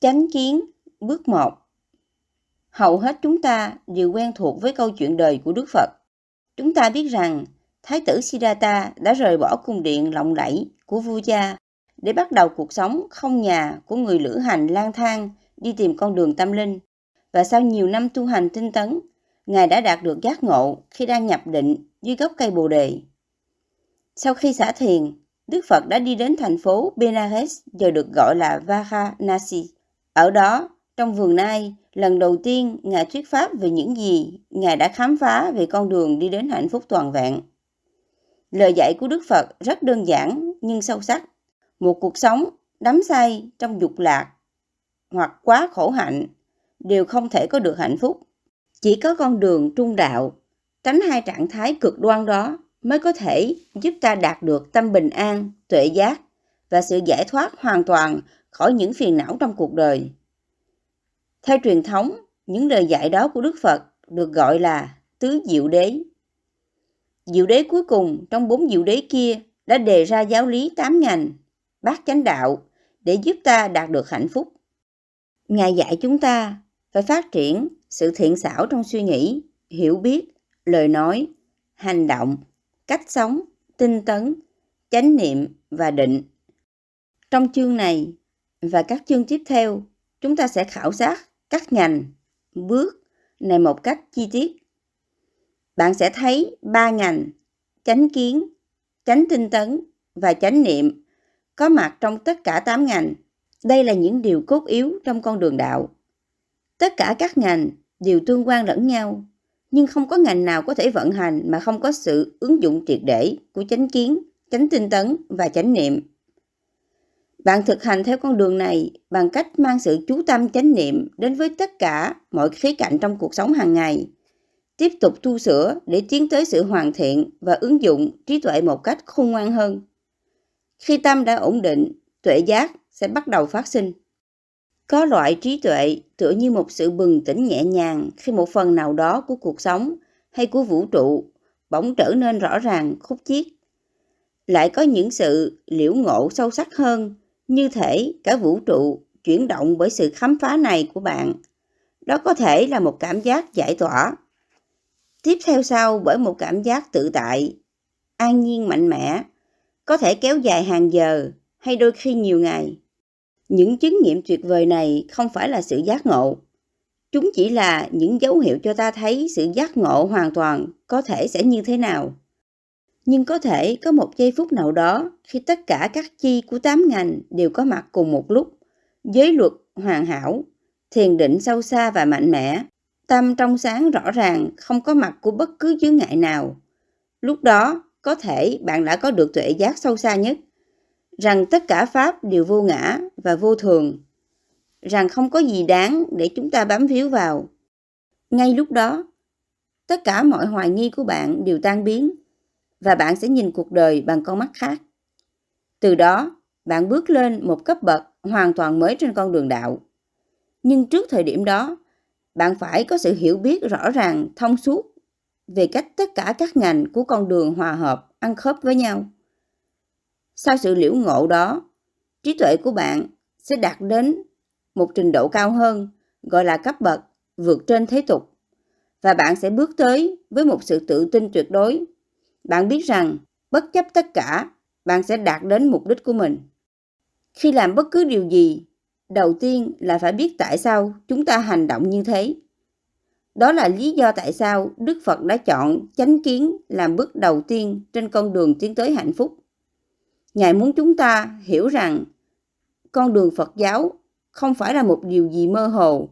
Chánh kiến bước 1 Hầu hết chúng ta đều quen thuộc với câu chuyện đời của Đức Phật. Chúng ta biết rằng Thái tử Siddhartha đã rời bỏ cung điện lộng lẫy của vua cha để bắt đầu cuộc sống không nhà của người lữ hành lang thang đi tìm con đường tâm linh. Và sau nhiều năm tu hành tinh tấn, Ngài đã đạt được giác ngộ khi đang nhập định dưới gốc cây bồ đề. Sau khi xả thiền, Đức Phật đã đi đến thành phố Benares giờ được gọi là Varanasi. Ở đó, trong vườn nai, lần đầu tiên Ngài thuyết pháp về những gì Ngài đã khám phá về con đường đi đến hạnh phúc toàn vẹn. Lời dạy của Đức Phật rất đơn giản nhưng sâu sắc. Một cuộc sống đắm say trong dục lạc hoặc quá khổ hạnh đều không thể có được hạnh phúc. Chỉ có con đường trung đạo, tránh hai trạng thái cực đoan đó mới có thể giúp ta đạt được tâm bình an, tuệ giác và sự giải thoát hoàn toàn khỏi những phiền não trong cuộc đời. Theo truyền thống, những lời dạy đó của Đức Phật được gọi là tứ diệu đế. Diệu đế cuối cùng trong bốn diệu đế kia đã đề ra giáo lý tám ngành, bát chánh đạo để giúp ta đạt được hạnh phúc. Ngài dạy chúng ta phải phát triển sự thiện xảo trong suy nghĩ, hiểu biết, lời nói, hành động, cách sống, tinh tấn, chánh niệm và định. Trong chương này và các chương tiếp theo, chúng ta sẽ khảo sát các ngành, bước này một cách chi tiết. Bạn sẽ thấy ba ngành chánh kiến, chánh tinh tấn và chánh niệm có mặt trong tất cả 8 ngành. Đây là những điều cốt yếu trong con đường đạo. Tất cả các ngành đều tương quan lẫn nhau, nhưng không có ngành nào có thể vận hành mà không có sự ứng dụng triệt để của chánh kiến, chánh tinh tấn và chánh niệm. Bạn thực hành theo con đường này bằng cách mang sự chú tâm chánh niệm đến với tất cả mọi khía cạnh trong cuộc sống hàng ngày. Tiếp tục tu sửa để tiến tới sự hoàn thiện và ứng dụng trí tuệ một cách khôn ngoan hơn. Khi tâm đã ổn định, tuệ giác sẽ bắt đầu phát sinh. Có loại trí tuệ tựa như một sự bừng tỉnh nhẹ nhàng khi một phần nào đó của cuộc sống hay của vũ trụ bỗng trở nên rõ ràng khúc chiết. Lại có những sự liễu ngộ sâu sắc hơn như thể cả vũ trụ chuyển động bởi sự khám phá này của bạn. Đó có thể là một cảm giác giải tỏa. Tiếp theo sau bởi một cảm giác tự tại, an nhiên mạnh mẽ, có thể kéo dài hàng giờ hay đôi khi nhiều ngày. Những chứng nghiệm tuyệt vời này không phải là sự giác ngộ. Chúng chỉ là những dấu hiệu cho ta thấy sự giác ngộ hoàn toàn có thể sẽ như thế nào nhưng có thể có một giây phút nào đó khi tất cả các chi của tám ngành đều có mặt cùng một lúc, giới luật hoàn hảo, thiền định sâu xa và mạnh mẽ, tâm trong sáng rõ ràng không có mặt của bất cứ chướng ngại nào. Lúc đó, có thể bạn đã có được tuệ giác sâu xa nhất, rằng tất cả pháp đều vô ngã và vô thường, rằng không có gì đáng để chúng ta bám víu vào. Ngay lúc đó, tất cả mọi hoài nghi của bạn đều tan biến và bạn sẽ nhìn cuộc đời bằng con mắt khác. Từ đó, bạn bước lên một cấp bậc hoàn toàn mới trên con đường đạo. Nhưng trước thời điểm đó, bạn phải có sự hiểu biết rõ ràng, thông suốt về cách tất cả các ngành của con đường hòa hợp, ăn khớp với nhau. Sau sự liễu ngộ đó, trí tuệ của bạn sẽ đạt đến một trình độ cao hơn, gọi là cấp bậc vượt trên thế tục. Và bạn sẽ bước tới với một sự tự tin tuyệt đối bạn biết rằng bất chấp tất cả, bạn sẽ đạt đến mục đích của mình. Khi làm bất cứ điều gì, đầu tiên là phải biết tại sao chúng ta hành động như thế. Đó là lý do tại sao Đức Phật đã chọn chánh kiến làm bước đầu tiên trên con đường tiến tới hạnh phúc. Ngài muốn chúng ta hiểu rằng con đường Phật giáo không phải là một điều gì mơ hồ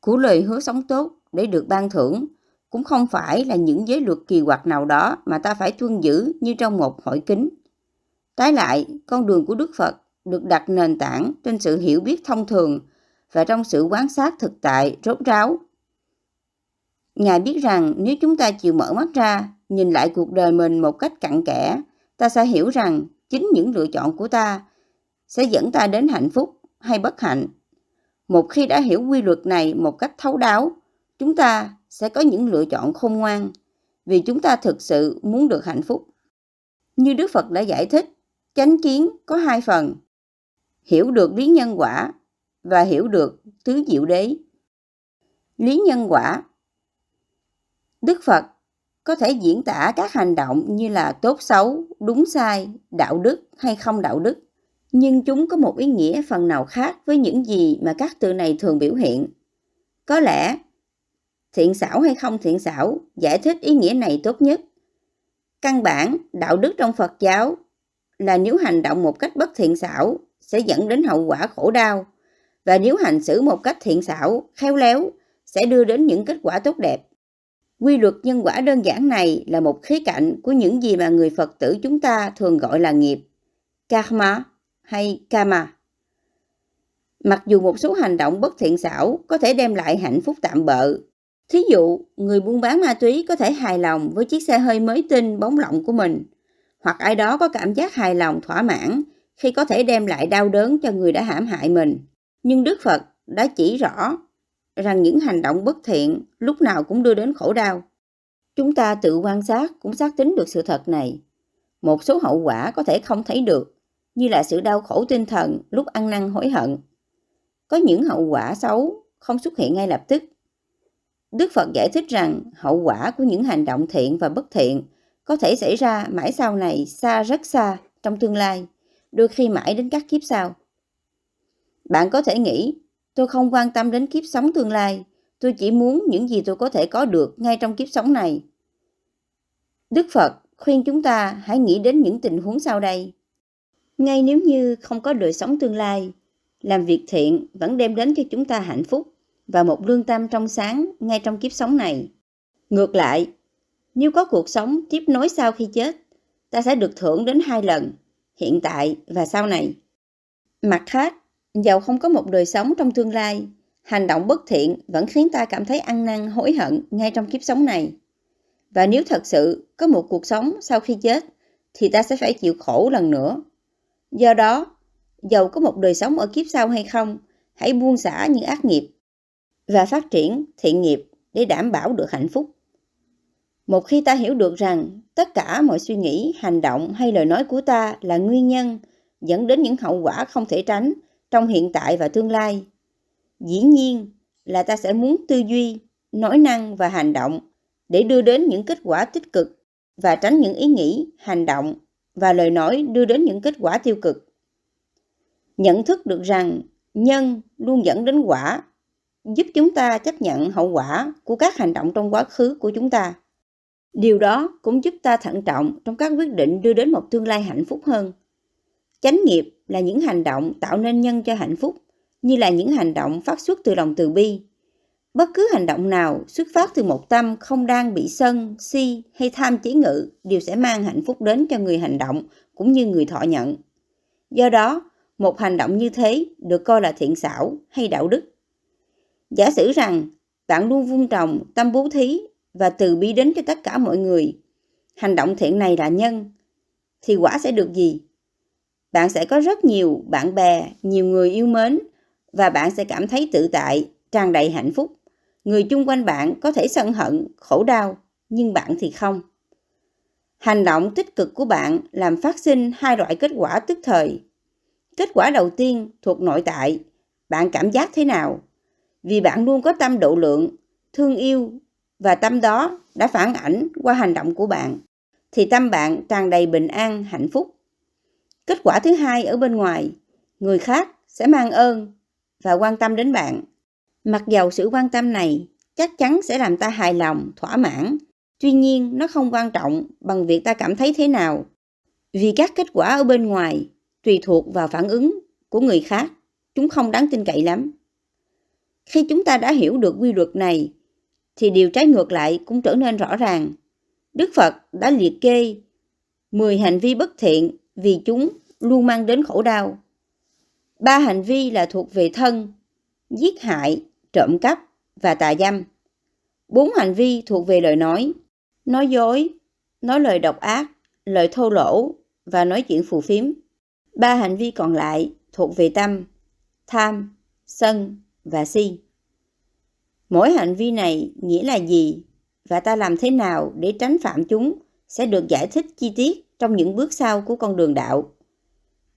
của lời hứa sống tốt để được ban thưởng cũng không phải là những giới luật kỳ quặc nào đó mà ta phải tuân giữ như trong một hội kính. Trái lại, con đường của Đức Phật được đặt nền tảng trên sự hiểu biết thông thường và trong sự quan sát thực tại rốt ráo. Ngài biết rằng nếu chúng ta chịu mở mắt ra, nhìn lại cuộc đời mình một cách cặn kẽ, ta sẽ hiểu rằng chính những lựa chọn của ta sẽ dẫn ta đến hạnh phúc hay bất hạnh. Một khi đã hiểu quy luật này một cách thấu đáo, chúng ta sẽ có những lựa chọn khôn ngoan vì chúng ta thực sự muốn được hạnh phúc. Như Đức Phật đã giải thích, chánh kiến có hai phần. Hiểu được lý nhân quả và hiểu được tứ diệu đế. Lý nhân quả Đức Phật có thể diễn tả các hành động như là tốt xấu, đúng sai, đạo đức hay không đạo đức, nhưng chúng có một ý nghĩa phần nào khác với những gì mà các từ này thường biểu hiện. Có lẽ thiện xảo hay không thiện xảo giải thích ý nghĩa này tốt nhất. Căn bản, đạo đức trong Phật giáo là nếu hành động một cách bất thiện xảo sẽ dẫn đến hậu quả khổ đau và nếu hành xử một cách thiện xảo, khéo léo sẽ đưa đến những kết quả tốt đẹp. Quy luật nhân quả đơn giản này là một khía cạnh của những gì mà người Phật tử chúng ta thường gọi là nghiệp, karma hay kama. Mặc dù một số hành động bất thiện xảo có thể đem lại hạnh phúc tạm bợ, thí dụ người buôn bán ma túy có thể hài lòng với chiếc xe hơi mới tinh bóng lộng của mình, hoặc ai đó có cảm giác hài lòng thỏa mãn khi có thể đem lại đau đớn cho người đã hãm hại mình. Nhưng Đức Phật đã chỉ rõ rằng những hành động bất thiện lúc nào cũng đưa đến khổ đau. Chúng ta tự quan sát cũng xác tính được sự thật này. Một số hậu quả có thể không thấy được, như là sự đau khổ tinh thần lúc ăn năn hối hận. Có những hậu quả xấu không xuất hiện ngay lập tức. Đức Phật giải thích rằng hậu quả của những hành động thiện và bất thiện có thể xảy ra mãi sau này xa rất xa trong tương lai, đôi khi mãi đến các kiếp sau. Bạn có thể nghĩ Tôi không quan tâm đến kiếp sống tương lai. Tôi chỉ muốn những gì tôi có thể có được ngay trong kiếp sống này. Đức Phật khuyên chúng ta hãy nghĩ đến những tình huống sau đây. Ngay nếu như không có đời sống tương lai, làm việc thiện vẫn đem đến cho chúng ta hạnh phúc và một lương tâm trong sáng ngay trong kiếp sống này. Ngược lại, nếu có cuộc sống tiếp nối sau khi chết, ta sẽ được thưởng đến hai lần, hiện tại và sau này. Mặt khác, Dầu không có một đời sống trong tương lai, hành động bất thiện vẫn khiến ta cảm thấy ăn năn hối hận ngay trong kiếp sống này. Và nếu thật sự có một cuộc sống sau khi chết, thì ta sẽ phải chịu khổ lần nữa. Do đó, dầu có một đời sống ở kiếp sau hay không, hãy buông xả những ác nghiệp và phát triển thiện nghiệp để đảm bảo được hạnh phúc. Một khi ta hiểu được rằng tất cả mọi suy nghĩ, hành động hay lời nói của ta là nguyên nhân dẫn đến những hậu quả không thể tránh trong hiện tại và tương lai. Dĩ nhiên là ta sẽ muốn tư duy, nói năng và hành động để đưa đến những kết quả tích cực và tránh những ý nghĩ, hành động và lời nói đưa đến những kết quả tiêu cực. Nhận thức được rằng nhân luôn dẫn đến quả, giúp chúng ta chấp nhận hậu quả của các hành động trong quá khứ của chúng ta. Điều đó cũng giúp ta thận trọng trong các quyết định đưa đến một tương lai hạnh phúc hơn. Chánh nghiệp là những hành động tạo nên nhân cho hạnh phúc, như là những hành động phát xuất từ lòng từ bi. Bất cứ hành động nào xuất phát từ một tâm không đang bị sân, si hay tham chế ngự đều sẽ mang hạnh phúc đến cho người hành động cũng như người thọ nhận. Do đó, một hành động như thế được coi là thiện xảo hay đạo đức. Giả sử rằng bạn luôn vun trồng tâm bố thí và từ bi đến cho tất cả mọi người. Hành động thiện này là nhân, thì quả sẽ được gì? bạn sẽ có rất nhiều bạn bè, nhiều người yêu mến và bạn sẽ cảm thấy tự tại, tràn đầy hạnh phúc. Người chung quanh bạn có thể sân hận, khổ đau, nhưng bạn thì không. Hành động tích cực của bạn làm phát sinh hai loại kết quả tức thời. Kết quả đầu tiên thuộc nội tại, bạn cảm giác thế nào? Vì bạn luôn có tâm độ lượng, thương yêu và tâm đó đã phản ảnh qua hành động của bạn thì tâm bạn tràn đầy bình an, hạnh phúc. Kết quả thứ hai ở bên ngoài, người khác sẽ mang ơn và quan tâm đến bạn. Mặc dầu sự quan tâm này chắc chắn sẽ làm ta hài lòng, thỏa mãn. Tuy nhiên, nó không quan trọng bằng việc ta cảm thấy thế nào. Vì các kết quả ở bên ngoài tùy thuộc vào phản ứng của người khác, chúng không đáng tin cậy lắm. Khi chúng ta đã hiểu được quy luật này, thì điều trái ngược lại cũng trở nên rõ ràng. Đức Phật đã liệt kê 10 hành vi bất thiện vì chúng luôn mang đến khổ đau. Ba hành vi là thuộc về thân, giết hại, trộm cắp và tà dâm. Bốn hành vi thuộc về lời nói, nói dối, nói lời độc ác, lời thô lỗ và nói chuyện phù phiếm. Ba hành vi còn lại thuộc về tâm, tham, sân và si. Mỗi hành vi này nghĩa là gì và ta làm thế nào để tránh phạm chúng sẽ được giải thích chi tiết trong những bước sau của con đường đạo.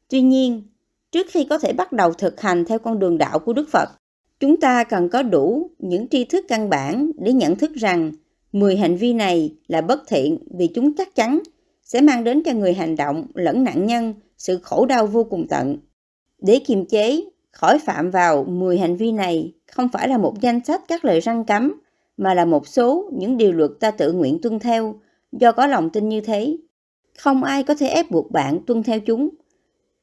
Tuy nhiên, Trước khi có thể bắt đầu thực hành theo con đường đạo của Đức Phật, chúng ta cần có đủ những tri thức căn bản để nhận thức rằng 10 hành vi này là bất thiện vì chúng chắc chắn sẽ mang đến cho người hành động lẫn nạn nhân sự khổ đau vô cùng tận. Để kiềm chế, khỏi phạm vào 10 hành vi này không phải là một danh sách các lời răng cấm, mà là một số những điều luật ta tự nguyện tuân theo do có lòng tin như thế. Không ai có thể ép buộc bạn tuân theo chúng.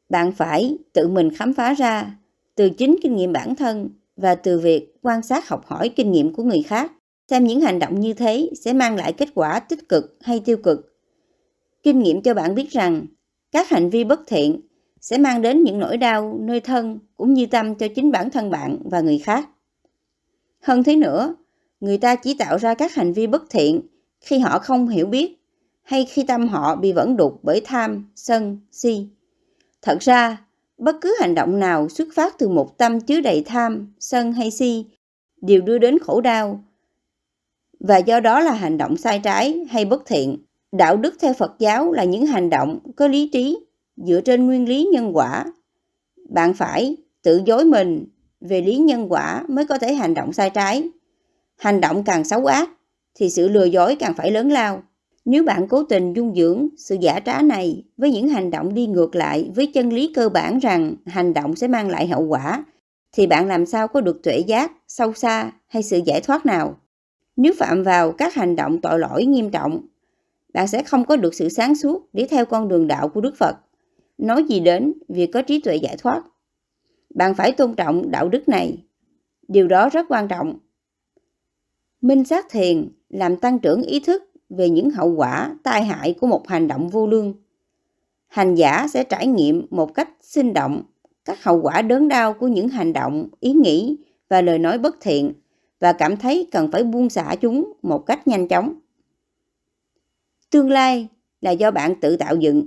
Bạn phải tự mình khám phá ra từ chính kinh nghiệm bản thân và từ việc quan sát học hỏi kinh nghiệm của người khác xem những hành động như thế sẽ mang lại kết quả tích cực hay tiêu cực. Kinh nghiệm cho bạn biết rằng các hành vi bất thiện sẽ mang đến những nỗi đau nơi thân cũng như tâm cho chính bản thân bạn và người khác. Hơn thế nữa, người ta chỉ tạo ra các hành vi bất thiện khi họ không hiểu biết hay khi tâm họ bị vẫn đục bởi tham, sân, si. Thật ra, bất cứ hành động nào xuất phát từ một tâm chứa đầy tham, sân hay si đều đưa đến khổ đau và do đó là hành động sai trái hay bất thiện. Đạo đức theo Phật giáo là những hành động có lý trí dựa trên nguyên lý nhân quả. Bạn phải tự dối mình về lý nhân quả mới có thể hành động sai trái. Hành động càng xấu ác thì sự lừa dối càng phải lớn lao. Nếu bạn cố tình dung dưỡng sự giả trá này với những hành động đi ngược lại với chân lý cơ bản rằng hành động sẽ mang lại hậu quả, thì bạn làm sao có được tuệ giác, sâu xa hay sự giải thoát nào? Nếu phạm vào các hành động tội lỗi nghiêm trọng, bạn sẽ không có được sự sáng suốt để theo con đường đạo của Đức Phật. Nói gì đến việc có trí tuệ giải thoát. Bạn phải tôn trọng đạo đức này. Điều đó rất quan trọng. Minh sát thiền làm tăng trưởng ý thức về những hậu quả tai hại của một hành động vô lương. Hành giả sẽ trải nghiệm một cách sinh động các hậu quả đớn đau của những hành động, ý nghĩ và lời nói bất thiện và cảm thấy cần phải buông xả chúng một cách nhanh chóng. Tương lai là do bạn tự tạo dựng.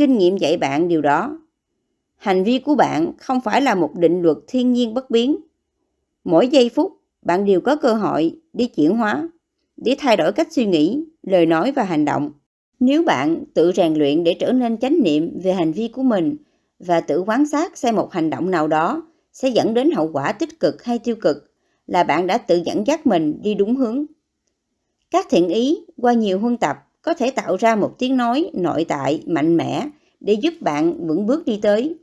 Kinh nghiệm dạy bạn điều đó. Hành vi của bạn không phải là một định luật thiên nhiên bất biến. Mỗi giây phút, bạn đều có cơ hội để chuyển hóa, để thay đổi cách suy nghĩ, lời nói và hành động. Nếu bạn tự rèn luyện để trở nên chánh niệm về hành vi của mình và tự quan sát xem một hành động nào đó sẽ dẫn đến hậu quả tích cực hay tiêu cực, là bạn đã tự dẫn dắt mình đi đúng hướng. Các thiện ý qua nhiều huân tập có thể tạo ra một tiếng nói nội tại mạnh mẽ để giúp bạn vững bước đi tới.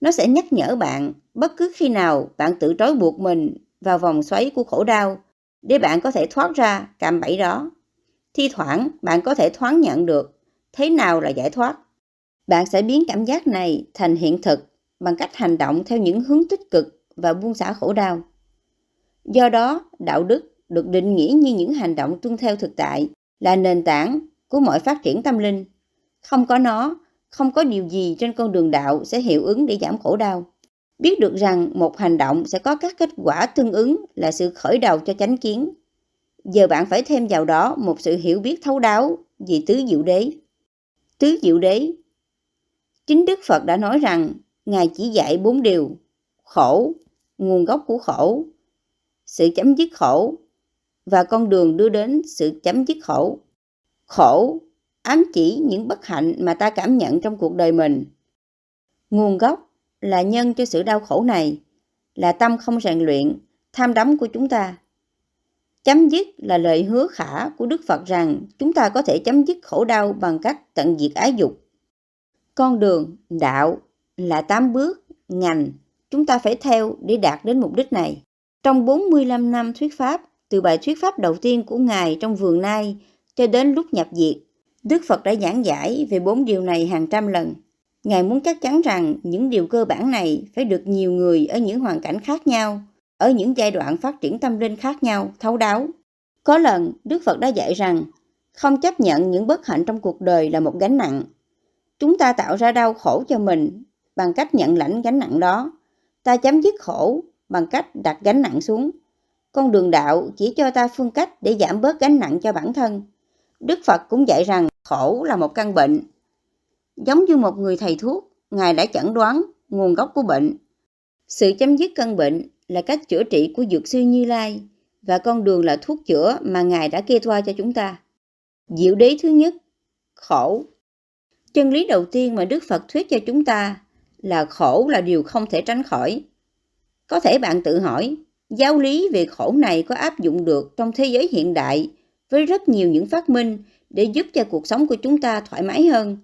Nó sẽ nhắc nhở bạn bất cứ khi nào bạn tự trói buộc mình vào vòng xoáy của khổ đau để bạn có thể thoát ra cạm bẫy đó. Thi thoảng bạn có thể thoáng nhận được thế nào là giải thoát. Bạn sẽ biến cảm giác này thành hiện thực bằng cách hành động theo những hướng tích cực và buông xả khổ đau. Do đó, đạo đức được định nghĩa như những hành động tuân theo thực tại là nền tảng của mọi phát triển tâm linh. Không có nó, không có điều gì trên con đường đạo sẽ hiệu ứng để giảm khổ đau. Biết được rằng một hành động sẽ có các kết quả tương ứng là sự khởi đầu cho chánh kiến. Giờ bạn phải thêm vào đó một sự hiểu biết thấu đáo về tứ diệu đế. Tứ diệu đế Chính Đức Phật đã nói rằng Ngài chỉ dạy bốn điều khổ, nguồn gốc của khổ, sự chấm dứt khổ và con đường đưa đến sự chấm dứt khổ. Khổ ám chỉ những bất hạnh mà ta cảm nhận trong cuộc đời mình. Nguồn gốc là nhân cho sự đau khổ này, là tâm không rèn luyện, tham đắm của chúng ta. Chấm dứt là lời hứa khả của Đức Phật rằng chúng ta có thể chấm dứt khổ đau bằng cách tận diệt ái dục. Con đường, đạo là tám bước, ngành chúng ta phải theo để đạt đến mục đích này. Trong 45 năm thuyết pháp, từ bài thuyết pháp đầu tiên của Ngài trong vườn nai cho đến lúc nhập diệt, Đức Phật đã giảng giải về bốn điều này hàng trăm lần. Ngài muốn chắc chắn rằng những điều cơ bản này phải được nhiều người ở những hoàn cảnh khác nhau, ở những giai đoạn phát triển tâm linh khác nhau, thấu đáo. Có lần, Đức Phật đã dạy rằng không chấp nhận những bất hạnh trong cuộc đời là một gánh nặng. Chúng ta tạo ra đau khổ cho mình bằng cách nhận lãnh gánh nặng đó. Ta chấm dứt khổ bằng cách đặt gánh nặng xuống. Con đường đạo chỉ cho ta phương cách để giảm bớt gánh nặng cho bản thân. Đức Phật cũng dạy rằng khổ là một căn bệnh. Giống như một người thầy thuốc, Ngài đã chẩn đoán nguồn gốc của bệnh. Sự chấm dứt căn bệnh là cách chữa trị của Dược sư Như Lai và con đường là thuốc chữa mà Ngài đã kê toa cho chúng ta. Diệu đế thứ nhất, khổ. Chân lý đầu tiên mà Đức Phật thuyết cho chúng ta là khổ là điều không thể tránh khỏi. Có thể bạn tự hỏi, giáo lý về khổ này có áp dụng được trong thế giới hiện đại với rất nhiều những phát minh để giúp cho cuộc sống của chúng ta thoải mái hơn.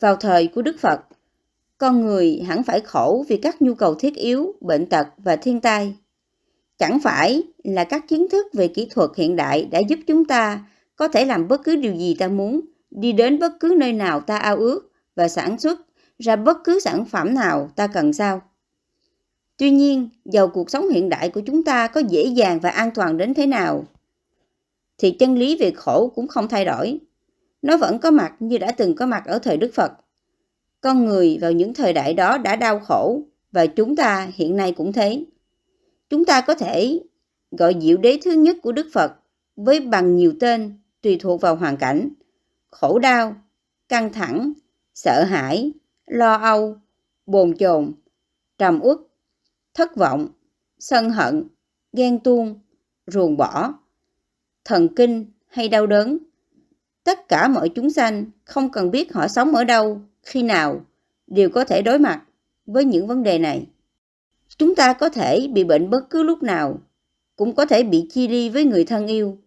Vào thời của Đức Phật, con người hẳn phải khổ vì các nhu cầu thiết yếu, bệnh tật và thiên tai. Chẳng phải là các kiến thức về kỹ thuật hiện đại đã giúp chúng ta có thể làm bất cứ điều gì ta muốn, đi đến bất cứ nơi nào ta ao ước và sản xuất ra bất cứ sản phẩm nào ta cần sao. Tuy nhiên, dầu cuộc sống hiện đại của chúng ta có dễ dàng và an toàn đến thế nào, thì chân lý về khổ cũng không thay đổi. Nó vẫn có mặt như đã từng có mặt ở thời Đức Phật. Con người vào những thời đại đó đã đau khổ và chúng ta hiện nay cũng thế. Chúng ta có thể gọi diệu đế thứ nhất của Đức Phật với bằng nhiều tên tùy thuộc vào hoàn cảnh. Khổ đau, căng thẳng, sợ hãi, lo âu, bồn chồn, trầm uất, thất vọng, sân hận, ghen tuông, ruồng bỏ, thần kinh hay đau đớn. Tất cả mọi chúng sanh không cần biết họ sống ở đâu, khi nào, đều có thể đối mặt với những vấn đề này. Chúng ta có thể bị bệnh bất cứ lúc nào, cũng có thể bị chia ly với người thân yêu,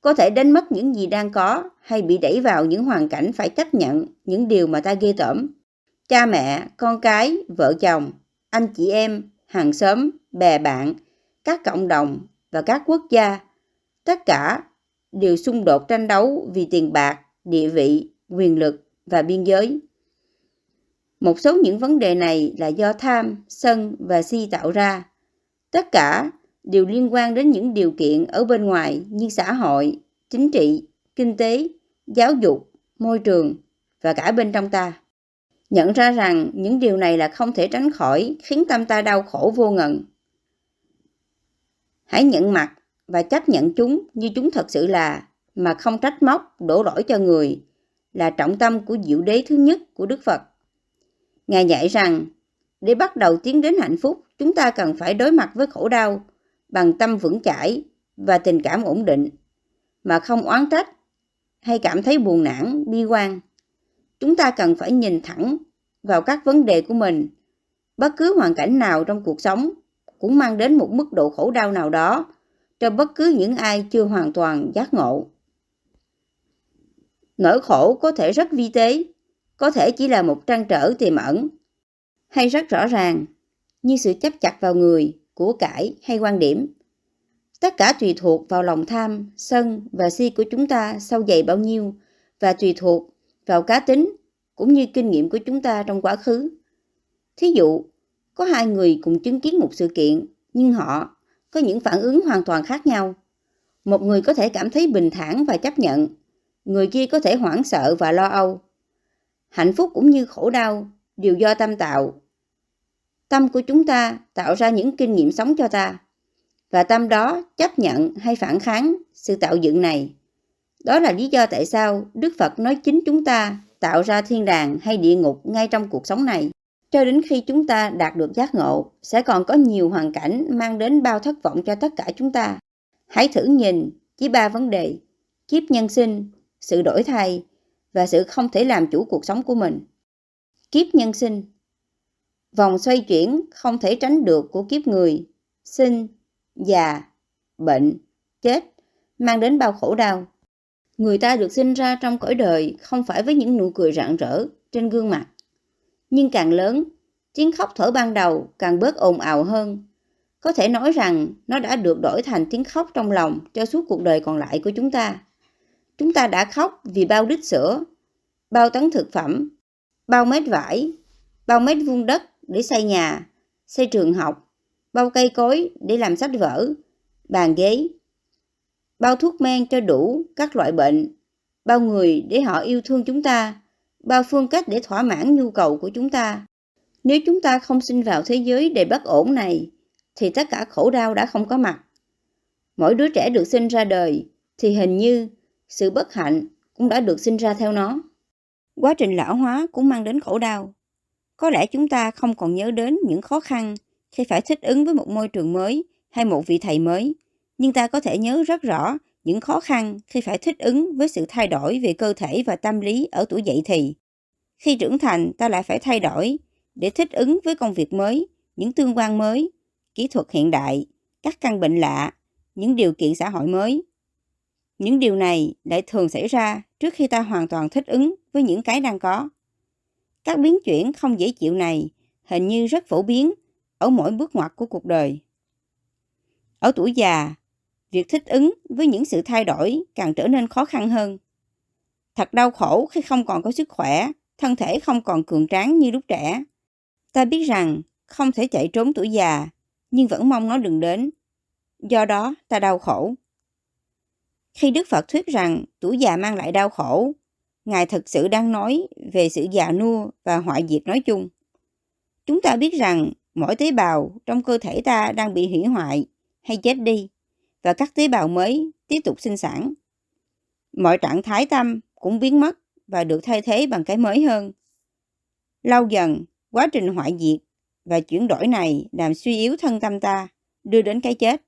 có thể đánh mất những gì đang có hay bị đẩy vào những hoàn cảnh phải chấp nhận những điều mà ta ghê tởm. Cha mẹ, con cái, vợ chồng, anh chị em, hàng xóm, bè bạn, các cộng đồng và các quốc gia, tất cả đều xung đột tranh đấu vì tiền bạc, địa vị, quyền lực và biên giới. Một số những vấn đề này là do tham, sân và si tạo ra. Tất cả đều liên quan đến những điều kiện ở bên ngoài như xã hội, chính trị, kinh tế, giáo dục, môi trường và cả bên trong ta. Nhận ra rằng những điều này là không thể tránh khỏi khiến tâm ta đau khổ vô ngần. Hãy nhận mặt và chấp nhận chúng như chúng thật sự là mà không trách móc đổ lỗi cho người là trọng tâm của diệu đế thứ nhất của Đức Phật. Ngài dạy rằng để bắt đầu tiến đến hạnh phúc, chúng ta cần phải đối mặt với khổ đau bằng tâm vững chãi và tình cảm ổn định, mà không oán trách hay cảm thấy buồn nản, bi quan. Chúng ta cần phải nhìn thẳng vào các vấn đề của mình. Bất cứ hoàn cảnh nào trong cuộc sống cũng mang đến một mức độ khổ đau nào đó cho bất cứ những ai chưa hoàn toàn giác ngộ. Nỗi khổ có thể rất vi tế, có thể chỉ là một trăn trở tiềm ẩn, hay rất rõ ràng, như sự chấp chặt vào người, của cải hay quan điểm. Tất cả tùy thuộc vào lòng tham, sân và si của chúng ta sâu dày bao nhiêu và tùy thuộc vào cá tính cũng như kinh nghiệm của chúng ta trong quá khứ. Thí dụ, có hai người cùng chứng kiến một sự kiện nhưng họ có những phản ứng hoàn toàn khác nhau. Một người có thể cảm thấy bình thản và chấp nhận, người kia có thể hoảng sợ và lo âu. Hạnh phúc cũng như khổ đau đều do tâm tạo Tâm của chúng ta tạo ra những kinh nghiệm sống cho ta. Và tâm đó chấp nhận hay phản kháng sự tạo dựng này. Đó là lý do tại sao Đức Phật nói chính chúng ta tạo ra thiên đàng hay địa ngục ngay trong cuộc sống này. Cho đến khi chúng ta đạt được giác ngộ, sẽ còn có nhiều hoàn cảnh mang đến bao thất vọng cho tất cả chúng ta. Hãy thử nhìn chỉ ba vấn đề, kiếp nhân sinh, sự đổi thay và sự không thể làm chủ cuộc sống của mình. Kiếp nhân sinh Vòng xoay chuyển không thể tránh được của kiếp người, sinh, già, bệnh, chết, mang đến bao khổ đau. Người ta được sinh ra trong cõi đời không phải với những nụ cười rạng rỡ trên gương mặt. Nhưng càng lớn, tiếng khóc thở ban đầu càng bớt ồn ào hơn. Có thể nói rằng nó đã được đổi thành tiếng khóc trong lòng cho suốt cuộc đời còn lại của chúng ta. Chúng ta đã khóc vì bao đít sữa, bao tấn thực phẩm, bao mét vải, bao mét vuông đất để xây nhà, xây trường học, bao cây cối để làm sách vở, bàn ghế, bao thuốc men cho đủ các loại bệnh, bao người để họ yêu thương chúng ta, bao phương cách để thỏa mãn nhu cầu của chúng ta. Nếu chúng ta không sinh vào thế giới đầy bất ổn này, thì tất cả khổ đau đã không có mặt. Mỗi đứa trẻ được sinh ra đời, thì hình như sự bất hạnh cũng đã được sinh ra theo nó. Quá trình lão hóa cũng mang đến khổ đau. Có lẽ chúng ta không còn nhớ đến những khó khăn khi phải thích ứng với một môi trường mới hay một vị thầy mới, nhưng ta có thể nhớ rất rõ những khó khăn khi phải thích ứng với sự thay đổi về cơ thể và tâm lý ở tuổi dậy thì. Khi trưởng thành, ta lại phải thay đổi để thích ứng với công việc mới, những tương quan mới, kỹ thuật hiện đại, các căn bệnh lạ, những điều kiện xã hội mới. Những điều này lại thường xảy ra trước khi ta hoàn toàn thích ứng với những cái đang có. Các biến chuyển không dễ chịu này hình như rất phổ biến ở mỗi bước ngoặt của cuộc đời. Ở tuổi già, việc thích ứng với những sự thay đổi càng trở nên khó khăn hơn. Thật đau khổ khi không còn có sức khỏe, thân thể không còn cường tráng như lúc trẻ. Ta biết rằng không thể chạy trốn tuổi già, nhưng vẫn mong nó đừng đến. Do đó, ta đau khổ. Khi Đức Phật thuyết rằng tuổi già mang lại đau khổ, Ngài thực sự đang nói về sự già nua và hoại diệt nói chung. Chúng ta biết rằng mỗi tế bào trong cơ thể ta đang bị hủy hoại hay chết đi và các tế bào mới tiếp tục sinh sản. Mọi trạng thái tâm cũng biến mất và được thay thế bằng cái mới hơn. Lâu dần, quá trình hoại diệt và chuyển đổi này làm suy yếu thân tâm ta, đưa đến cái chết.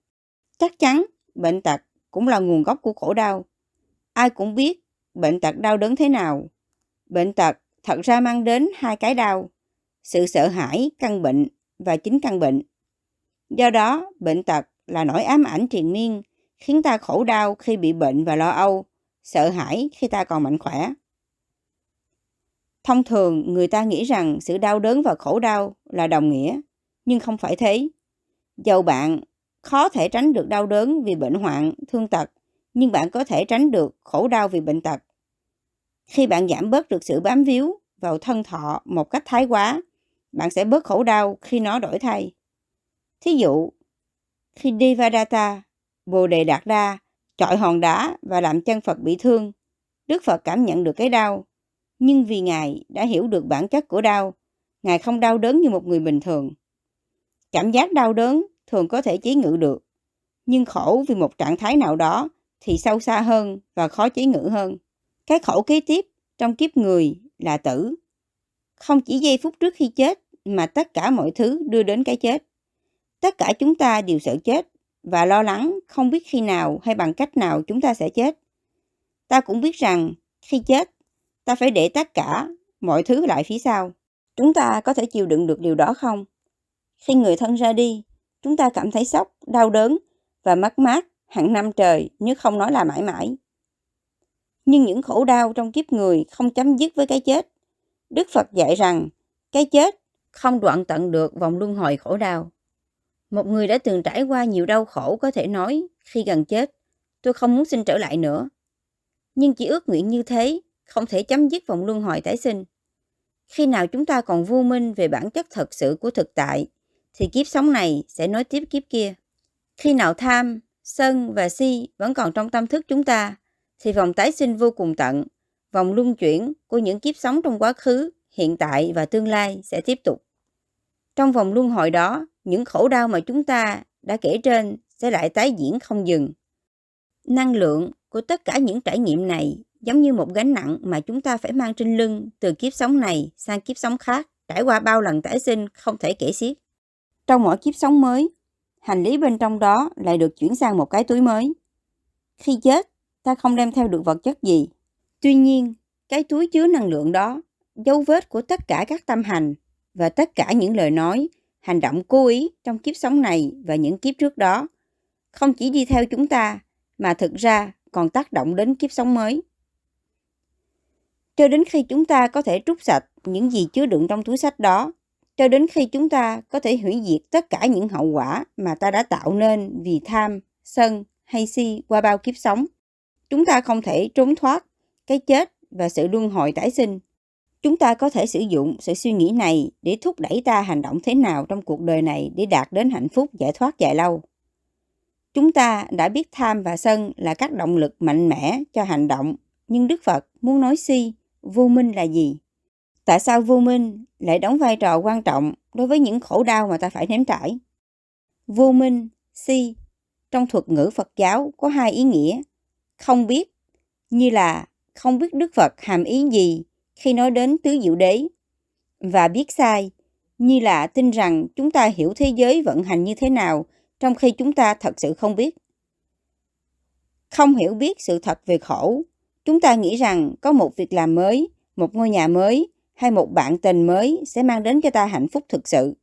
Chắc chắn, bệnh tật cũng là nguồn gốc của khổ đau. Ai cũng biết bệnh tật đau đớn thế nào. Bệnh tật thật ra mang đến hai cái đau, sự sợ hãi căn bệnh và chính căn bệnh. Do đó, bệnh tật là nỗi ám ảnh triền miên, khiến ta khổ đau khi bị bệnh và lo âu, sợ hãi khi ta còn mạnh khỏe. Thông thường, người ta nghĩ rằng sự đau đớn và khổ đau là đồng nghĩa, nhưng không phải thế. Dầu bạn khó thể tránh được đau đớn vì bệnh hoạn, thương tật, nhưng bạn có thể tránh được khổ đau vì bệnh tật. Khi bạn giảm bớt được sự bám víu vào thân thọ một cách thái quá, bạn sẽ bớt khổ đau khi nó đổi thay. Thí dụ, khi Devadatta, Bồ Đề Đạt Đa, chọi hòn đá và làm chân Phật bị thương, Đức Phật cảm nhận được cái đau. Nhưng vì Ngài đã hiểu được bản chất của đau, Ngài không đau đớn như một người bình thường. Cảm giác đau đớn thường có thể chế ngự được, nhưng khổ vì một trạng thái nào đó thì sâu xa hơn và khó chế ngự hơn. Cái khổ kế tiếp trong kiếp người là tử. Không chỉ giây phút trước khi chết mà tất cả mọi thứ đưa đến cái chết. Tất cả chúng ta đều sợ chết và lo lắng không biết khi nào hay bằng cách nào chúng ta sẽ chết. Ta cũng biết rằng khi chết, ta phải để tất cả mọi thứ lại phía sau. Chúng ta có thể chịu đựng được điều đó không? Khi người thân ra đi, chúng ta cảm thấy sốc, đau đớn và mất mát hàng năm trời nếu không nói là mãi mãi. Nhưng những khổ đau trong kiếp người không chấm dứt với cái chết. Đức Phật dạy rằng cái chết không đoạn tận được vòng luân hồi khổ đau. Một người đã từng trải qua nhiều đau khổ có thể nói khi gần chết, tôi không muốn sinh trở lại nữa. Nhưng chỉ ước nguyện như thế không thể chấm dứt vòng luân hồi tái sinh. Khi nào chúng ta còn vô minh về bản chất thật sự của thực tại, thì kiếp sống này sẽ nối tiếp kiếp kia. Khi nào tham, sân và si vẫn còn trong tâm thức chúng ta, thì vòng tái sinh vô cùng tận, vòng luân chuyển của những kiếp sống trong quá khứ, hiện tại và tương lai sẽ tiếp tục. Trong vòng luân hồi đó, những khổ đau mà chúng ta đã kể trên sẽ lại tái diễn không dừng. Năng lượng của tất cả những trải nghiệm này giống như một gánh nặng mà chúng ta phải mang trên lưng từ kiếp sống này sang kiếp sống khác, trải qua bao lần tái sinh không thể kể xiết. Trong mỗi kiếp sống mới, hành lý bên trong đó lại được chuyển sang một cái túi mới. Khi chết, ta không đem theo được vật chất gì. Tuy nhiên, cái túi chứa năng lượng đó, dấu vết của tất cả các tâm hành và tất cả những lời nói, hành động cố ý trong kiếp sống này và những kiếp trước đó, không chỉ đi theo chúng ta, mà thực ra còn tác động đến kiếp sống mới. Cho đến khi chúng ta có thể trút sạch những gì chứa đựng trong túi sách đó, cho đến khi chúng ta có thể hủy diệt tất cả những hậu quả mà ta đã tạo nên vì tham, sân hay si qua bao kiếp sống. Chúng ta không thể trốn thoát cái chết và sự luân hồi tái sinh. Chúng ta có thể sử dụng sự suy nghĩ này để thúc đẩy ta hành động thế nào trong cuộc đời này để đạt đến hạnh phúc giải thoát dài lâu. Chúng ta đã biết tham và sân là các động lực mạnh mẽ cho hành động, nhưng Đức Phật muốn nói si, vô minh là gì? Tại sao vô minh lại đóng vai trò quan trọng đối với những khổ đau mà ta phải nếm trải? Vô minh, si, trong thuật ngữ Phật giáo có hai ý nghĩa. Không biết, như là không biết Đức Phật hàm ý gì khi nói đến tứ diệu đế. Và biết sai, như là tin rằng chúng ta hiểu thế giới vận hành như thế nào trong khi chúng ta thật sự không biết. Không hiểu biết sự thật về khổ, chúng ta nghĩ rằng có một việc làm mới, một ngôi nhà mới hay một bạn tình mới sẽ mang đến cho ta hạnh phúc thực sự.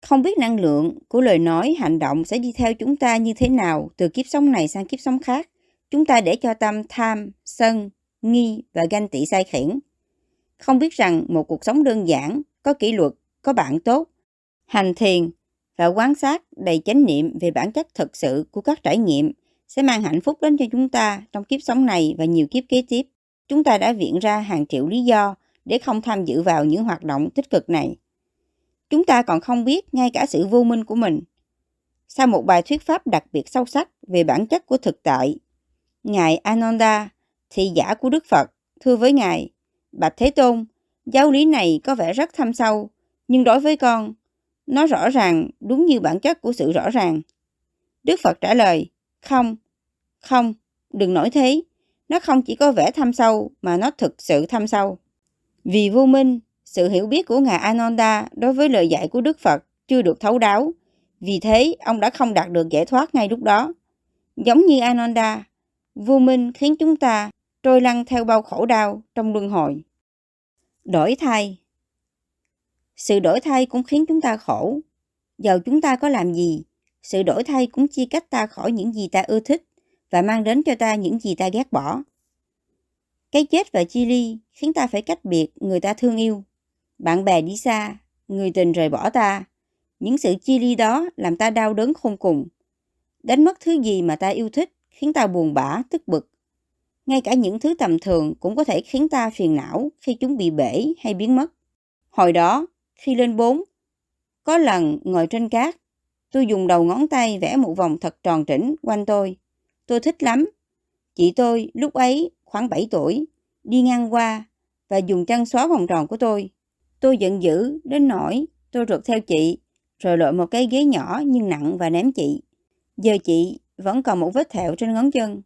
Không biết năng lượng của lời nói, hành động sẽ đi theo chúng ta như thế nào từ kiếp sống này sang kiếp sống khác. Chúng ta để cho tâm tham, sân, nghi và ganh tị sai khiển. Không biết rằng một cuộc sống đơn giản, có kỷ luật, có bạn tốt, hành thiền và quan sát đầy chánh niệm về bản chất thực sự của các trải nghiệm sẽ mang hạnh phúc đến cho chúng ta trong kiếp sống này và nhiều kiếp kế tiếp. Chúng ta đã viện ra hàng triệu lý do để không tham dự vào những hoạt động tích cực này. Chúng ta còn không biết ngay cả sự vô minh của mình. Sau một bài thuyết pháp đặc biệt sâu sắc về bản chất của thực tại, Ngài Ananda, thị giả của Đức Phật, thưa với Ngài, Bạch Thế Tôn, giáo lý này có vẻ rất thâm sâu, nhưng đối với con, nó rõ ràng đúng như bản chất của sự rõ ràng. Đức Phật trả lời, không, không, đừng nói thế. Nó không chỉ có vẻ thâm sâu mà nó thực sự thâm sâu. Vì vô minh, sự hiểu biết của Ngài Ananda đối với lời dạy của Đức Phật chưa được thấu đáo. Vì thế, ông đã không đạt được giải thoát ngay lúc đó. Giống như Ananda, vô minh khiến chúng ta trôi lăn theo bao khổ đau trong luân hồi. Đổi thay Sự đổi thay cũng khiến chúng ta khổ. Dầu chúng ta có làm gì, sự đổi thay cũng chia cách ta khỏi những gì ta ưa thích và mang đến cho ta những gì ta ghét bỏ. Cái chết và chia ly khiến ta phải cách biệt người ta thương yêu. Bạn bè đi xa, người tình rời bỏ ta. Những sự chia ly đó làm ta đau đớn khôn cùng. Đánh mất thứ gì mà ta yêu thích khiến ta buồn bã, tức bực. Ngay cả những thứ tầm thường cũng có thể khiến ta phiền não khi chúng bị bể hay biến mất. Hồi đó, khi lên bốn, có lần ngồi trên cát, tôi dùng đầu ngón tay vẽ một vòng thật tròn trĩnh quanh tôi. Tôi thích lắm. Chị tôi lúc ấy khoảng 7 tuổi, đi ngang qua và dùng chân xóa vòng tròn của tôi. Tôi giận dữ đến nỗi tôi rượt theo chị, rồi lội một cái ghế nhỏ nhưng nặng và ném chị. Giờ chị vẫn còn một vết thẹo trên ngón chân.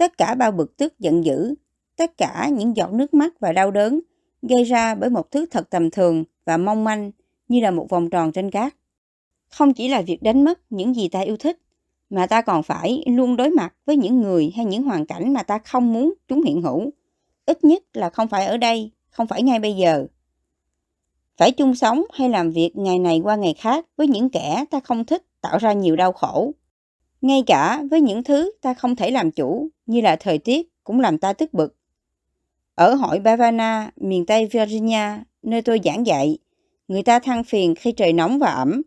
Tất cả bao bực tức giận dữ, tất cả những giọt nước mắt và đau đớn gây ra bởi một thứ thật tầm thường và mong manh như là một vòng tròn trên cát. Không chỉ là việc đánh mất những gì ta yêu thích, mà ta còn phải luôn đối mặt với những người hay những hoàn cảnh mà ta không muốn chúng hiện hữu. Ít nhất là không phải ở đây, không phải ngay bây giờ. Phải chung sống hay làm việc ngày này qua ngày khác với những kẻ ta không thích tạo ra nhiều đau khổ. Ngay cả với những thứ ta không thể làm chủ như là thời tiết cũng làm ta tức bực. Ở hội Bavana, miền Tây Virginia, nơi tôi giảng dạy, người ta than phiền khi trời nóng và ẩm.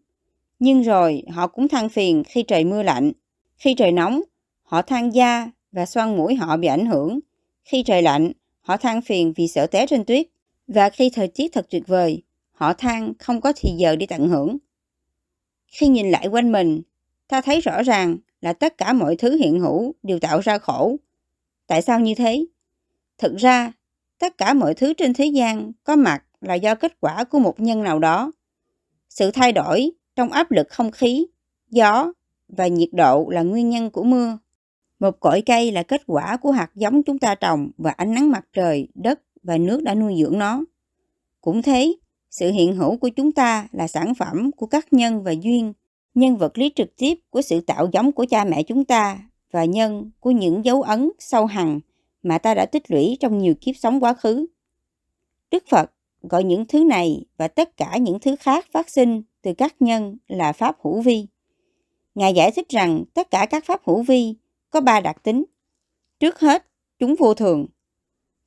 Nhưng rồi họ cũng than phiền khi trời mưa lạnh. Khi trời nóng, họ than da và xoăn mũi họ bị ảnh hưởng. Khi trời lạnh, họ than phiền vì sợ té trên tuyết. Và khi thời tiết thật tuyệt vời, họ than không có thì giờ đi tận hưởng. Khi nhìn lại quanh mình, ta thấy rõ ràng là tất cả mọi thứ hiện hữu đều tạo ra khổ. Tại sao như thế? Thực ra, tất cả mọi thứ trên thế gian có mặt là do kết quả của một nhân nào đó. Sự thay đổi trong áp lực không khí, gió và nhiệt độ là nguyên nhân của mưa. Một cội cây là kết quả của hạt giống chúng ta trồng và ánh nắng mặt trời, đất và nước đã nuôi dưỡng nó. Cũng thế, sự hiện hữu của chúng ta là sản phẩm của các nhân và duyên, nhân vật lý trực tiếp của sự tạo giống của cha mẹ chúng ta và nhân của những dấu ấn sâu hằng mà ta đã tích lũy trong nhiều kiếp sống quá khứ. Đức Phật gọi những thứ này và tất cả những thứ khác phát sinh từ các nhân là pháp hữu vi. Ngài giải thích rằng tất cả các pháp hữu vi có ba đặc tính. Trước hết, chúng vô thường.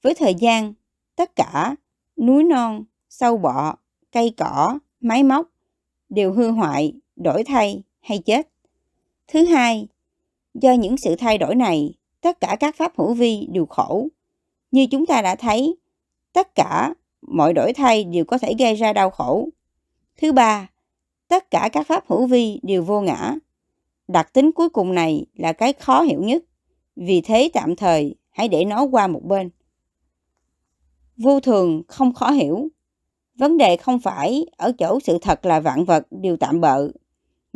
Với thời gian, tất cả núi non, sâu bọ, cây cỏ, máy móc đều hư hoại, đổi thay hay chết. Thứ hai, do những sự thay đổi này, tất cả các pháp hữu vi đều khổ. Như chúng ta đã thấy, tất cả mọi đổi thay đều có thể gây ra đau khổ. Thứ ba, tất cả các pháp hữu vi đều vô ngã. Đặc tính cuối cùng này là cái khó hiểu nhất, vì thế tạm thời hãy để nó qua một bên. Vô thường không khó hiểu. Vấn đề không phải ở chỗ sự thật là vạn vật đều tạm bợ,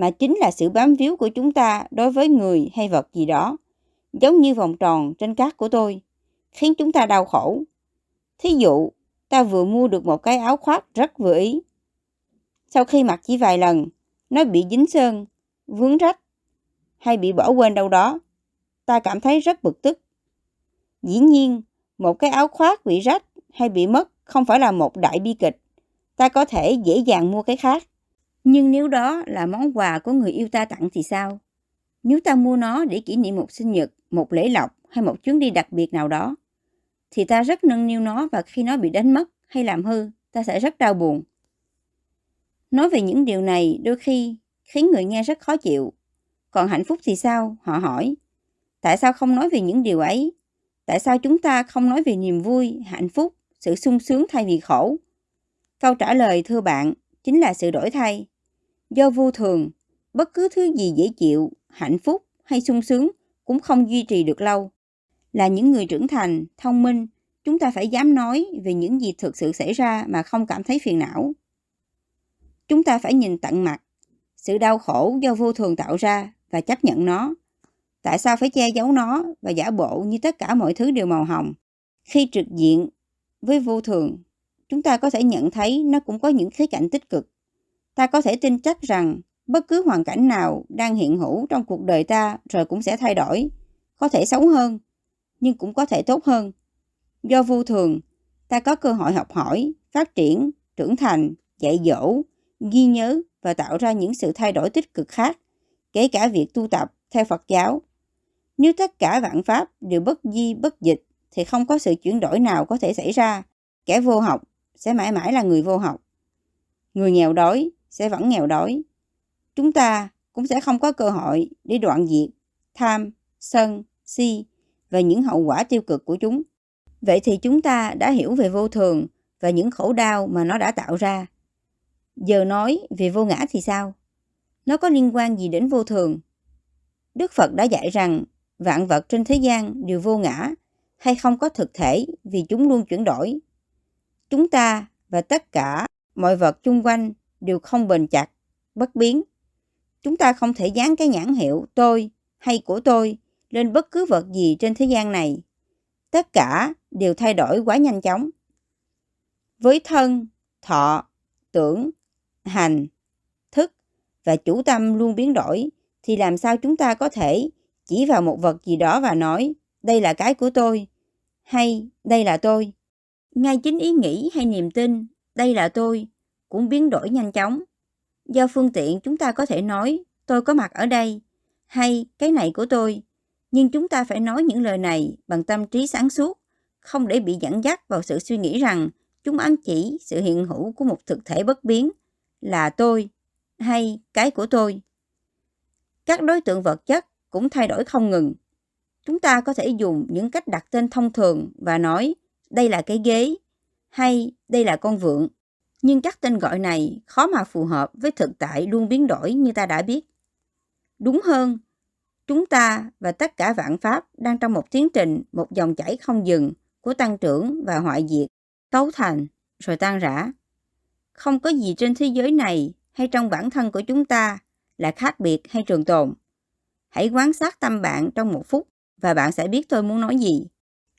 mà chính là sự bám víu của chúng ta đối với người hay vật gì đó, giống như vòng tròn trên cát của tôi, khiến chúng ta đau khổ. Thí dụ, ta vừa mua được một cái áo khoác rất vừa ý. Sau khi mặc chỉ vài lần, nó bị dính sơn, vướng rách hay bị bỏ quên đâu đó. Ta cảm thấy rất bực tức. Dĩ nhiên, một cái áo khoác bị rách hay bị mất không phải là một đại bi kịch. Ta có thể dễ dàng mua cái khác. Nhưng nếu đó là món quà của người yêu ta tặng thì sao? Nếu ta mua nó để kỷ niệm một sinh nhật, một lễ lộc hay một chuyến đi đặc biệt nào đó, thì ta rất nâng niu nó và khi nó bị đánh mất hay làm hư, ta sẽ rất đau buồn. Nói về những điều này đôi khi khiến người nghe rất khó chịu. Còn hạnh phúc thì sao? Họ hỏi. Tại sao không nói về những điều ấy? Tại sao chúng ta không nói về niềm vui, hạnh phúc, sự sung sướng thay vì khổ? Câu trả lời thưa bạn chính là sự đổi thay. Do vô thường, bất cứ thứ gì dễ chịu, hạnh phúc hay sung sướng cũng không duy trì được lâu. Là những người trưởng thành, thông minh, chúng ta phải dám nói về những gì thực sự xảy ra mà không cảm thấy phiền não. Chúng ta phải nhìn tận mặt sự đau khổ do vô thường tạo ra và chấp nhận nó. Tại sao phải che giấu nó và giả bộ như tất cả mọi thứ đều màu hồng? Khi trực diện với vô thường, chúng ta có thể nhận thấy nó cũng có những khía cạnh tích cực. Ta có thể tin chắc rằng bất cứ hoàn cảnh nào đang hiện hữu trong cuộc đời ta rồi cũng sẽ thay đổi, có thể xấu hơn, nhưng cũng có thể tốt hơn. Do vô thường, ta có cơ hội học hỏi, phát triển, trưởng thành, dạy dỗ, ghi nhớ và tạo ra những sự thay đổi tích cực khác, kể cả việc tu tập theo Phật giáo. Nếu tất cả vạn pháp đều bất di bất dịch thì không có sự chuyển đổi nào có thể xảy ra. Kẻ vô học sẽ mãi mãi là người vô học. Người nghèo đói sẽ vẫn nghèo đói. Chúng ta cũng sẽ không có cơ hội để đoạn diệt tham, sân, si và những hậu quả tiêu cực của chúng. Vậy thì chúng ta đã hiểu về vô thường và những khổ đau mà nó đã tạo ra. Giờ nói về vô ngã thì sao? Nó có liên quan gì đến vô thường? Đức Phật đã dạy rằng vạn vật trên thế gian đều vô ngã hay không có thực thể vì chúng luôn chuyển đổi. Chúng ta và tất cả mọi vật chung quanh đều không bền chặt, bất biến. Chúng ta không thể dán cái nhãn hiệu tôi hay của tôi lên bất cứ vật gì trên thế gian này. Tất cả đều thay đổi quá nhanh chóng. Với thân, thọ, tưởng, hành, thức và chủ tâm luôn biến đổi thì làm sao chúng ta có thể chỉ vào một vật gì đó và nói đây là cái của tôi hay đây là tôi. Ngay chính ý nghĩ hay niềm tin đây là tôi cũng biến đổi nhanh chóng. Do phương tiện chúng ta có thể nói tôi có mặt ở đây hay cái này của tôi. Nhưng chúng ta phải nói những lời này bằng tâm trí sáng suốt, không để bị dẫn dắt vào sự suy nghĩ rằng chúng ám chỉ sự hiện hữu của một thực thể bất biến là tôi hay cái của tôi. Các đối tượng vật chất cũng thay đổi không ngừng. Chúng ta có thể dùng những cách đặt tên thông thường và nói đây là cái ghế hay đây là con vượn. Nhưng các tên gọi này khó mà phù hợp với thực tại luôn biến đổi như ta đã biết. Đúng hơn, chúng ta và tất cả vạn pháp đang trong một tiến trình, một dòng chảy không dừng của tăng trưởng và hoại diệt, cấu thành rồi tan rã. Không có gì trên thế giới này hay trong bản thân của chúng ta là khác biệt hay trường tồn. Hãy quan sát tâm bạn trong một phút và bạn sẽ biết tôi muốn nói gì.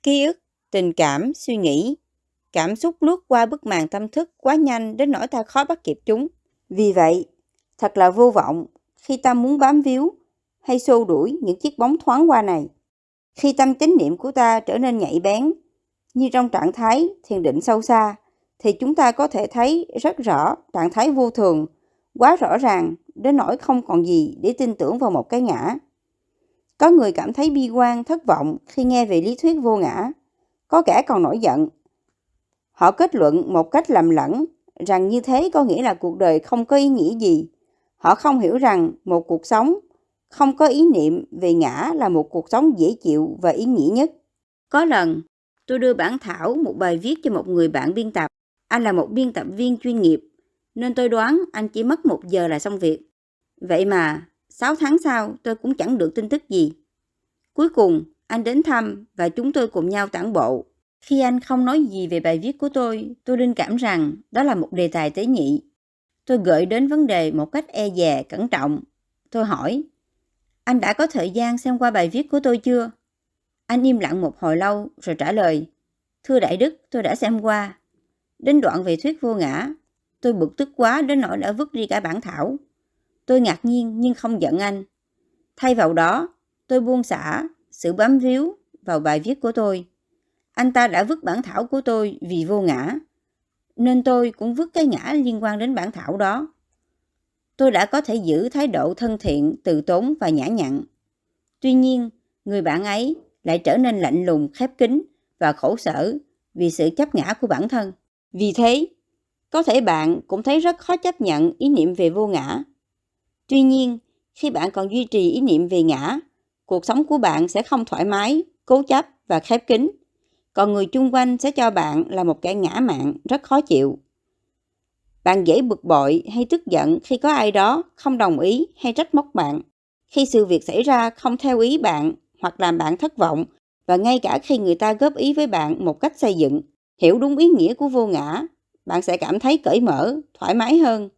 Ký ức, tình cảm, suy nghĩ, cảm xúc lướt qua bức màn tâm thức quá nhanh đến nỗi ta khó bắt kịp chúng. Vì vậy, thật là vô vọng khi ta muốn bám víu hay xô đuổi những chiếc bóng thoáng qua này. Khi tâm chánh niệm của ta trở nên nhạy bén, như trong trạng thái thiền định sâu xa, thì chúng ta có thể thấy rất rõ trạng thái vô thường, quá rõ ràng đến nỗi không còn gì để tin tưởng vào một cái ngã. Có người cảm thấy bi quan, thất vọng khi nghe về lý thuyết vô ngã. Có kẻ còn nổi giận. Họ kết luận một cách lầm lẫn rằng như thế có nghĩa là cuộc đời không có ý nghĩa gì. Họ không hiểu rằng một cuộc sống không có ý niệm về ngã là một cuộc sống dễ chịu và ý nghĩa nhất. Có lần, tôi đưa bản thảo một bài viết cho một người bạn biên tập. Anh là một biên tập viên chuyên nghiệp, nên tôi đoán anh chỉ mất một giờ là xong việc. Vậy mà, 6 tháng sau tôi cũng chẳng được tin tức gì. Cuối cùng, anh đến thăm và chúng tôi cùng nhau tản bộ. Khi anh không nói gì về bài viết của tôi, tôi linh cảm rằng đó là một đề tài tế nhị. Tôi gợi đến vấn đề một cách e dè, cẩn trọng. Tôi hỏi, anh đã có thời gian xem qua bài viết của tôi chưa? Anh im lặng một hồi lâu rồi trả lời, Thưa Đại Đức, tôi đã xem qua. Đến đoạn về thuyết vô ngã, tôi bực tức quá đến nỗi đã vứt đi cả bản thảo. Tôi ngạc nhiên nhưng không giận anh. Thay vào đó, tôi buông xả sự bám víu vào bài viết của tôi. Anh ta đã vứt bản thảo của tôi vì vô ngã. nên tôi cũng vứt cái ngã liên quan đến bản thảo đó. Tôi đã có thể giữ thái độ thân thiện, từ tốn và nhã nhặn. Tuy nhiên, người bạn ấy lại trở nên lạnh lùng, khép kín và khổ sở vì sự chấp ngã của bản thân. Vì thế, có thể bạn cũng thấy rất khó chấp nhận ý niệm về vô ngã. Tuy nhiên, khi bạn còn duy trì ý niệm về ngã, cuộc sống của bạn sẽ không thoải mái, cố chấp và khép kín. Còn người chung quanh sẽ cho bạn là một kẻ ngã mạn rất khó chịu. Bạn dễ bực bội hay tức giận khi có ai đó không đồng ý hay trách móc bạn. Khi sự việc xảy ra không theo ý bạn hoặc làm bạn thất vọng và ngay cả khi người ta góp ý với bạn một cách xây dựng, hiểu đúng ý nghĩa của vô ngã, bạn sẽ cảm thấy cởi mở, thoải mái hơn.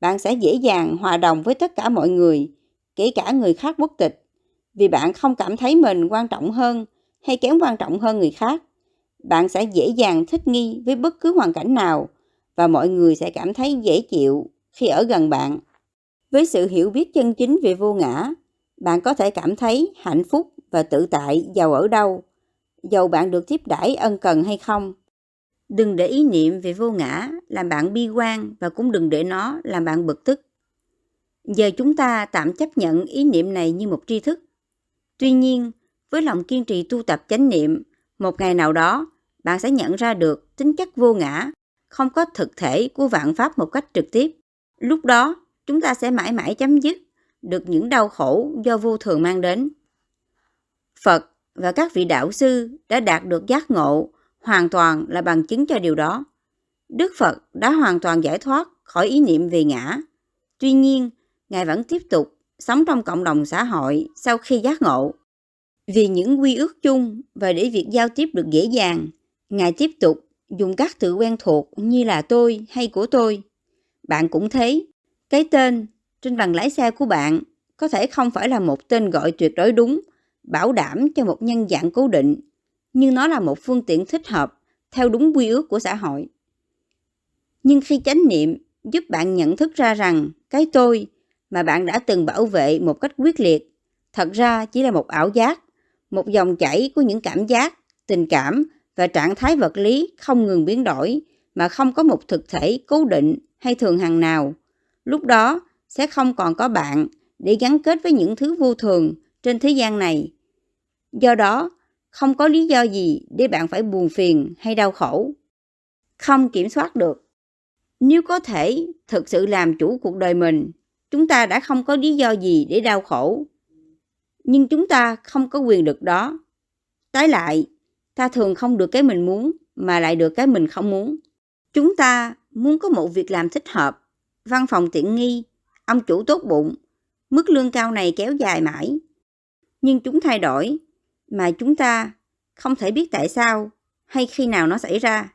Bạn sẽ dễ dàng hòa đồng với tất cả mọi người, kể cả người khác quốc tịch, vì bạn không cảm thấy mình quan trọng hơn hay kém quan trọng hơn người khác. Bạn sẽ dễ dàng thích nghi với bất cứ hoàn cảnh nào và mọi người sẽ cảm thấy dễ chịu khi ở gần bạn. Với sự hiểu biết chân chính về vô ngã, bạn có thể cảm thấy hạnh phúc và tự tại giàu ở đâu, dầu bạn được tiếp đãi ân cần hay không. Đừng để ý niệm về vô ngã làm bạn bi quan và cũng đừng để nó làm bạn bực tức. Giờ chúng ta tạm chấp nhận ý niệm này như một tri thức. Tuy nhiên, với lòng kiên trì tu tập chánh niệm, một ngày nào đó bạn sẽ nhận ra được tính chất vô ngã, không có thực thể của vạn pháp một cách trực tiếp. Lúc đó, chúng ta sẽ mãi mãi chấm dứt được những đau khổ do vô thường mang đến. Phật và các vị đạo sư đã đạt được giác ngộ hoàn toàn là bằng chứng cho điều đó. Đức Phật đã hoàn toàn giải thoát khỏi ý niệm về ngã. Tuy nhiên, Ngài vẫn tiếp tục sống trong cộng đồng xã hội sau khi giác ngộ. Vì những quy ước chung và để việc giao tiếp được dễ dàng, Ngài tiếp tục dùng các từ quen thuộc như là tôi hay của tôi. Bạn cũng thấy, cái tên trên bằng lái xe của bạn có thể không phải là một tên gọi tuyệt đối đúng, bảo đảm cho một nhân dạng cố định, nhưng nó là một phương tiện thích hợp theo đúng quy ước của xã hội. Nhưng khi chánh niệm giúp bạn nhận thức ra rằng cái tôi mà bạn đã từng bảo vệ một cách quyết liệt thật ra chỉ là một ảo giác, một dòng chảy của những cảm giác, tình cảm và trạng thái vật lý không ngừng biến đổi mà không có một thực thể cố định hay thường hằng nào. Lúc đó sẽ không còn có bạn để gắn kết với những thứ vô thường trên thế gian này. Do đó, không có lý do gì để bạn phải buồn phiền hay đau khổ. Không kiểm soát được. Nếu có thể thực sự làm chủ cuộc đời mình, chúng ta đã không có lý do gì để đau khổ. Nhưng chúng ta không có quyền được đó. Tái lại, ta thường không được cái mình muốn mà lại được cái mình không muốn. Chúng ta muốn có một việc làm thích hợp, văn phòng tiện nghi, ông chủ tốt bụng, mức lương cao này kéo dài mãi. Nhưng chúng thay đổi, mà chúng ta không thể biết tại sao hay khi nào nó xảy ra.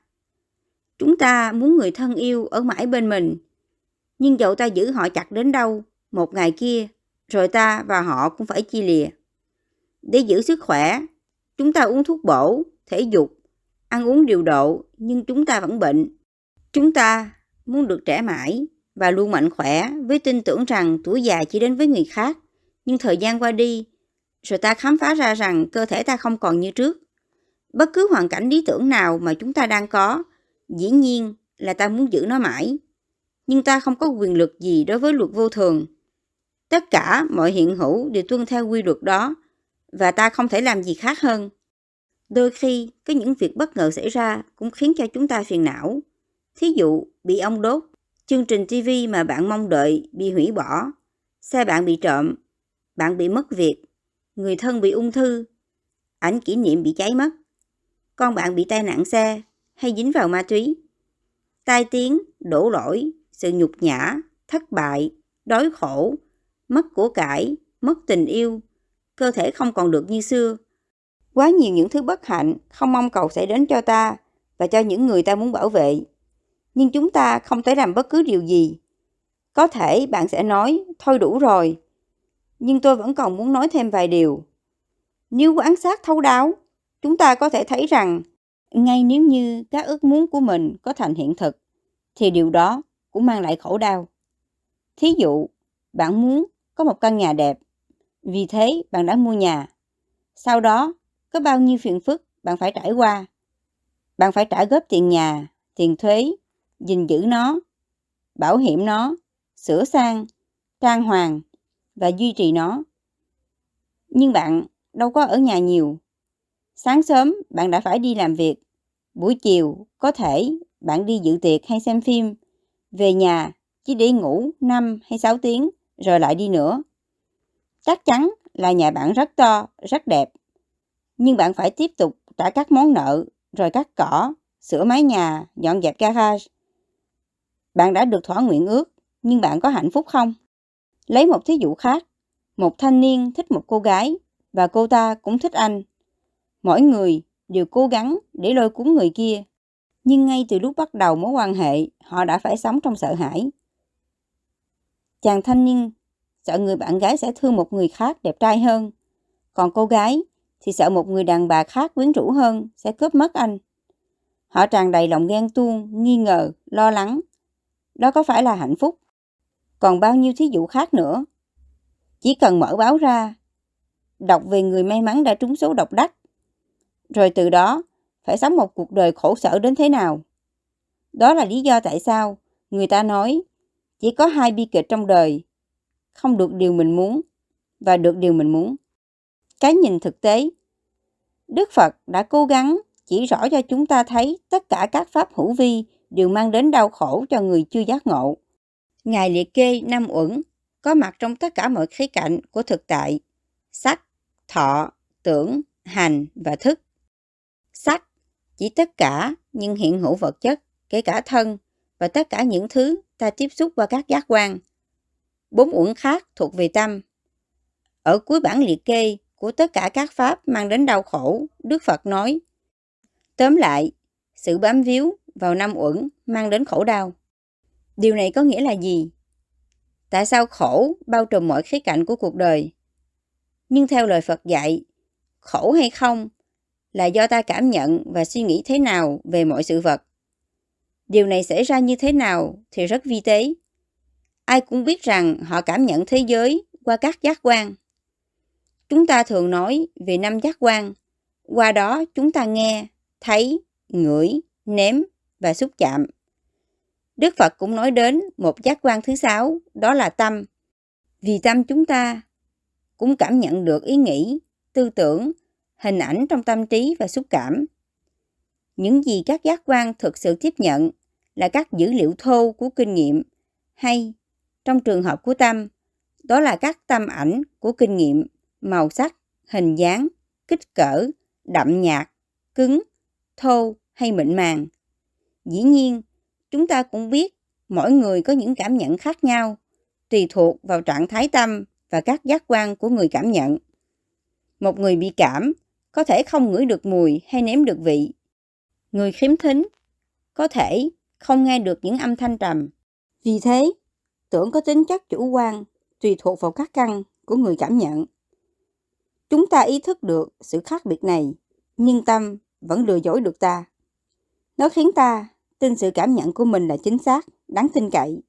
Chúng ta muốn người thân yêu ở mãi bên mình, nhưng dẫu ta giữ họ chặt đến đâu, một ngày kia, rồi ta và họ cũng phải chia lìa. Để giữ sức khỏe, chúng ta uống thuốc bổ, thể dục, ăn uống điều độ, nhưng chúng ta vẫn bệnh. Chúng ta muốn được trẻ mãi và luôn mạnh khỏe với tin tưởng rằng tuổi già chỉ đến với người khác. Nhưng thời gian qua đi, rồi ta khám phá ra rằng cơ thể ta không còn như trước. Bất cứ hoàn cảnh lý tưởng nào mà chúng ta đang có, dĩ nhiên là ta muốn giữ nó mãi. Nhưng ta không có quyền lực gì đối với luật vô thường. Tất cả mọi hiện hữu đều tuân theo quy luật đó và ta không thể làm gì khác hơn. Đôi khi, có những việc bất ngờ xảy ra cũng khiến cho chúng ta phiền não. Thí dụ, bị ông đốt, chương trình TV mà bạn mong đợi bị hủy bỏ, xe bạn bị trộm, bạn bị mất việc, người thân bị ung thư, ảnh kỷ niệm bị cháy mất, con bạn bị tai nạn xe hay dính vào ma túy. Tai tiếng, đổ lỗi, sự nhục nhã, thất bại, đói khổ, mất của cải, mất tình yêu, cơ thể không còn được như xưa. Quá nhiều những thứ bất hạnh không mong cầu sẽ đến cho ta và cho những người ta muốn bảo vệ. Nhưng chúng ta không thể làm bất cứ điều gì. Có thể bạn sẽ nói, thôi đủ rồi, nhưng tôi vẫn còn muốn nói thêm vài điều. Nếu quan sát thấu đáo, chúng ta có thể thấy rằng ngay nếu như các ước muốn của mình có thành hiện thực, thì điều đó cũng mang lại khổ đau. Thí dụ, bạn muốn có một căn nhà đẹp, vì thế bạn đã mua nhà. Sau đó, có bao nhiêu phiền phức bạn phải trải qua. Bạn phải trả góp tiền nhà, tiền thuế, gìn giữ nó, bảo hiểm nó, sửa sang, trang hoàng và duy trì nó. Nhưng bạn đâu có ở nhà nhiều. Sáng sớm bạn đã phải đi làm việc. Buổi chiều có thể bạn đi dự tiệc hay xem phim. Về nhà chỉ để ngủ 5 hay 6 tiếng rồi lại đi nữa. Chắc chắn là nhà bạn rất to, rất đẹp. Nhưng bạn phải tiếp tục trả các món nợ, rồi cắt cỏ, sửa mái nhà, dọn dẹp garage. Bạn đã được thỏa nguyện ước, nhưng bạn có hạnh phúc không? Lấy một thí dụ khác, một thanh niên thích một cô gái và cô ta cũng thích anh. Mỗi người đều cố gắng để lôi cuốn người kia. Nhưng ngay từ lúc bắt đầu mối quan hệ, họ đã phải sống trong sợ hãi. Chàng thanh niên sợ người bạn gái sẽ thương một người khác đẹp trai hơn. Còn cô gái thì sợ một người đàn bà khác quyến rũ hơn sẽ cướp mất anh. Họ tràn đầy lòng ghen tuông, nghi ngờ, lo lắng. Đó có phải là hạnh phúc? Còn bao nhiêu thí dụ khác nữa. Chỉ cần mở báo ra, đọc về người may mắn đã trúng số độc đắc, rồi từ đó phải sống một cuộc đời khổ sở đến thế nào. Đó là lý do tại sao người ta nói chỉ có hai bi kịch trong đời, không được điều mình muốn và được điều mình muốn. Cái nhìn thực tế, Đức Phật đã cố gắng chỉ rõ cho chúng ta thấy tất cả các pháp hữu vi đều mang đến đau khổ cho người chưa giác ngộ. Ngài liệt kê năm uẩn có mặt trong tất cả mọi khía cạnh của thực tại, sắc, thọ, tưởng, hành và thức. Sắc chỉ tất cả những hiện hữu vật chất, kể cả thân và tất cả những thứ ta tiếp xúc qua các giác quan. Bốn uẩn khác thuộc về tâm. Ở cuối bản liệt kê của tất cả các pháp mang đến đau khổ, Đức Phật nói. Tóm lại, sự bám víu vào năm uẩn mang đến khổ đau. Điều này có nghĩa là gì? Tại sao khổ bao trùm mọi khía cạnh của cuộc đời? Nhưng theo lời Phật dạy, khổ hay không là do ta cảm nhận và suy nghĩ thế nào về mọi sự vật. Điều này xảy ra như thế nào thì rất vi tế. Ai cũng biết rằng họ cảm nhận thế giới qua các giác quan. Chúng ta thường nói về năm giác quan. Qua đó chúng ta nghe, thấy, ngửi, nếm và xúc chạm. Đức Phật cũng nói đến một giác quan thứ sáu, đó là tâm. Vì tâm chúng ta cũng cảm nhận được ý nghĩ, tư tưởng, hình ảnh trong tâm trí và xúc cảm. Những gì các giác quan thực sự tiếp nhận là các dữ liệu thô của kinh nghiệm hay trong trường hợp của tâm, đó là các tâm ảnh của kinh nghiệm, màu sắc, hình dáng, kích cỡ, đậm nhạt, cứng, thô hay mịn màng. Dĩ nhiên, chúng ta cũng biết mỗi người có những cảm nhận khác nhau, tùy thuộc vào trạng thái tâm và các giác quan của người cảm nhận. Một người bị cảm có thể không ngửi được mùi hay nếm được vị. Người khiếm thính có thể không nghe được những âm thanh trầm. Vì thế, tưởng có tính chất chủ quan, tùy thuộc vào các căn của người cảm nhận. Chúng ta ý thức được sự khác biệt này, nhưng tâm vẫn lừa dối được ta. Nó khiến ta tin sự cảm nhận của mình là chính xác, đáng tin cậy.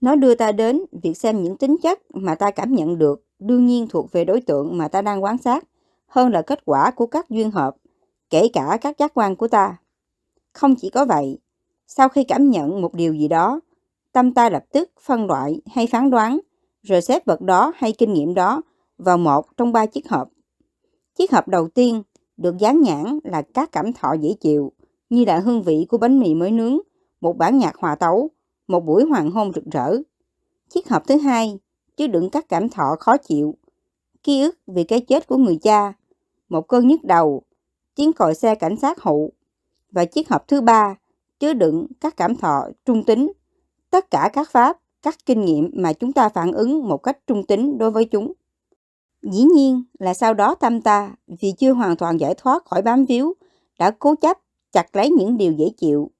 Nó đưa ta đến việc xem những tính chất mà ta cảm nhận được đương nhiên thuộc về đối tượng mà ta đang quan sát hơn là kết quả của các duyên hợp, kể cả các giác quan của ta. Không chỉ có vậy, sau khi cảm nhận một điều gì đó, tâm ta lập tức phân loại hay phán đoán, rồi xếp vật đó hay kinh nghiệm đó vào một trong ba chiếc hộp. Chiếc hộp đầu tiên được dán nhãn là các cảm thọ dễ chịu, như là hương vị của bánh mì mới nướng, một bản nhạc hòa tấu, một buổi hoàng hôn rực rỡ. Chiếc hộp thứ hai chứa đựng các cảm thọ khó chịu, ký ức về cái chết của người cha, một cơn nhức đầu, tiếng còi xe cảnh sát hụ và chiếc hộp thứ ba chứa đựng các cảm thọ trung tính, tất cả các pháp, các kinh nghiệm mà chúng ta phản ứng một cách trung tính đối với chúng. Dĩ nhiên là sau đó tâm ta, vì chưa hoàn toàn giải thoát khỏi bám víu, đã cố chấp chặt lấy những điều dễ chịu.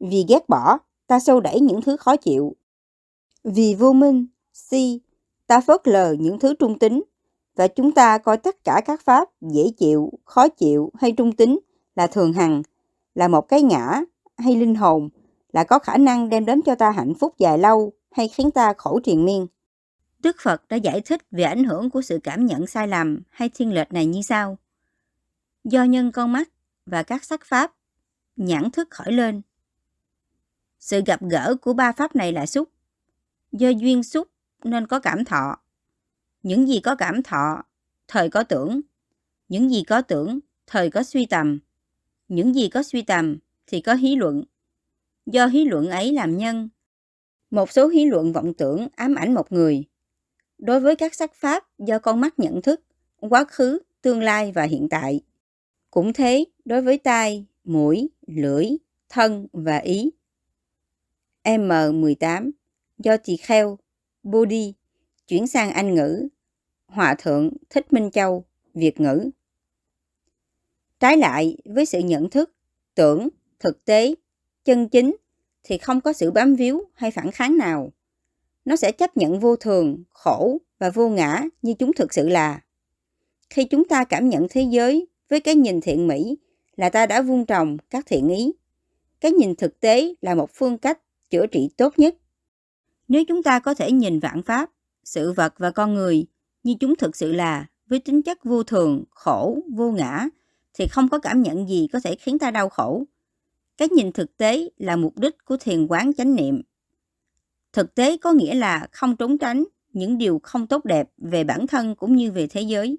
Vì ghét bỏ, ta sâu đẩy những thứ khó chịu. Vì vô minh, si, ta phớt lờ những thứ trung tính, và chúng ta coi tất cả các pháp dễ chịu, khó chịu hay trung tính là thường hằng, là một cái ngã hay linh hồn, là có khả năng đem đến cho ta hạnh phúc dài lâu hay khiến ta khổ triền miên. Đức Phật đã giải thích về ảnh hưởng của sự cảm nhận sai lầm hay thiên lệch này như sau. Do nhân con mắt và các sắc pháp, nhãn thức khởi lên. Sự gặp gỡ của ba pháp này là xúc. Do duyên xúc nên có cảm thọ. Những gì có cảm thọ, thời có tưởng. Những gì có tưởng, thời có suy tầm. Những gì có suy tầm thì có hí luận. Do hí luận ấy làm nhân, một số hí luận vọng tưởng ám ảnh một người. Đối với các sắc pháp do con mắt nhận thức, quá khứ, tương lai và hiện tại. Cũng thế, đối với tai, mũi, lưỡi, thân và ý. M18 do tỳ kheo, Bodhi chuyển sang Anh ngữ, Hòa thượng Thích Minh Châu, Việt ngữ. Trái lại với sự nhận thức, tưởng, thực tế, chân chính thì không có sự bám víu hay phản kháng nào. Nó sẽ chấp nhận vô thường, khổ và vô ngã như chúng thực sự là. Khi chúng ta cảm nhận thế giới với cái nhìn thiện mỹ là ta đã vun trồng các thiện ý. Cái nhìn thực tế là một phương cách chữa trị tốt nhất. Nếu chúng ta có thể nhìn vạn pháp, sự vật và con người như chúng thực sự là với tính chất vô thường, khổ, vô ngã thì không có cảm nhận gì có thể khiến ta đau khổ. Cái nhìn thực tế là mục đích của thiền quán chánh niệm. Thực tế có nghĩa là không trốn tránh những điều không tốt đẹp về bản thân cũng như về thế giới.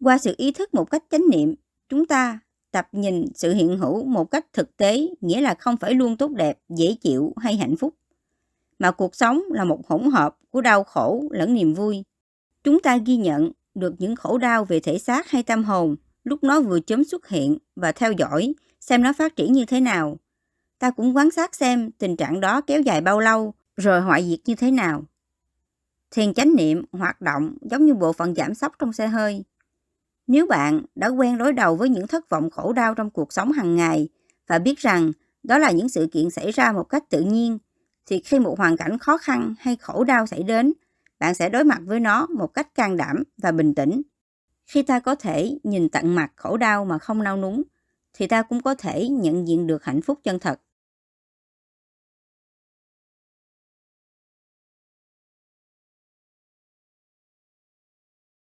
Qua sự ý thức một cách chánh niệm, chúng ta tập nhìn sự hiện hữu một cách thực tế, nghĩa là không phải luôn tốt đẹp, dễ chịu hay hạnh phúc. Mà cuộc sống là một hỗn hợp của đau khổ lẫn niềm vui. Chúng ta ghi nhận được những khổ đau về thể xác hay tâm hồn lúc nó vừa chớm xuất hiện và theo dõi xem nó phát triển như thế nào. Ta cũng quan sát xem tình trạng đó kéo dài bao lâu rồi hoại diệt như thế nào. Thiền chánh niệm hoạt động giống như bộ phận giảm sóc trong xe hơi. Nếu bạn đã quen đối đầu với những thất vọng khổ đau trong cuộc sống hàng ngày và biết rằng đó là những sự kiện xảy ra một cách tự nhiên, thì khi một hoàn cảnh khó khăn hay khổ đau xảy đến, bạn sẽ đối mặt với nó một cách can đảm và bình tĩnh. Khi ta có thể nhìn tận mặt khổ đau mà không nao núng, thì ta cũng có thể nhận diện được hạnh phúc chân thật.